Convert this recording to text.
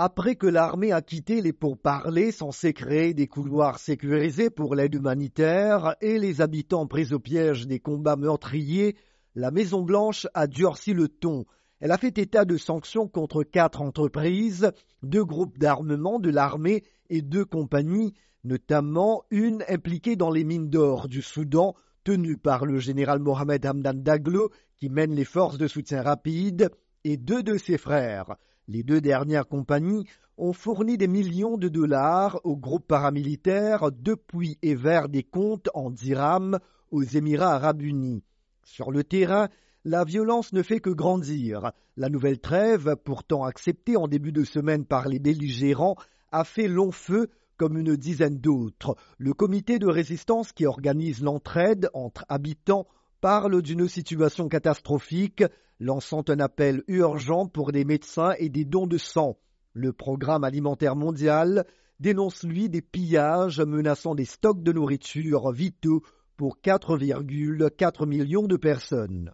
Après que l'armée a quitté les pourparlers censés créer des couloirs sécurisés pour l'aide humanitaire et les habitants pris au piège des combats meurtriers, la Maison-Blanche a durci le ton. Elle a fait état de sanctions contre quatre entreprises, deux groupes d'armement de l'armée et deux compagnies, notamment une impliquée dans les mines d'or du Soudan, tenue par le général Mohamed Hamdan Daglo, qui mène les forces de soutien rapide, et deux de ses frères. Les deux dernières compagnies ont fourni des millions de dollars aux groupes paramilitaires depuis et vers des comptes en dirhams aux Émirats arabes unis. Sur le terrain, la violence ne fait que grandir. La nouvelle trêve, pourtant acceptée en début de semaine par les belligérants, a fait long feu comme une dizaine d'autres. Le comité de résistance qui organise l'entraide entre habitants parle d'une situation catastrophique, lançant un appel urgent pour des médecins et des dons de sang. Le programme alimentaire mondial dénonce lui des pillages menaçant des stocks de nourriture vitaux pour 4,4 millions de personnes.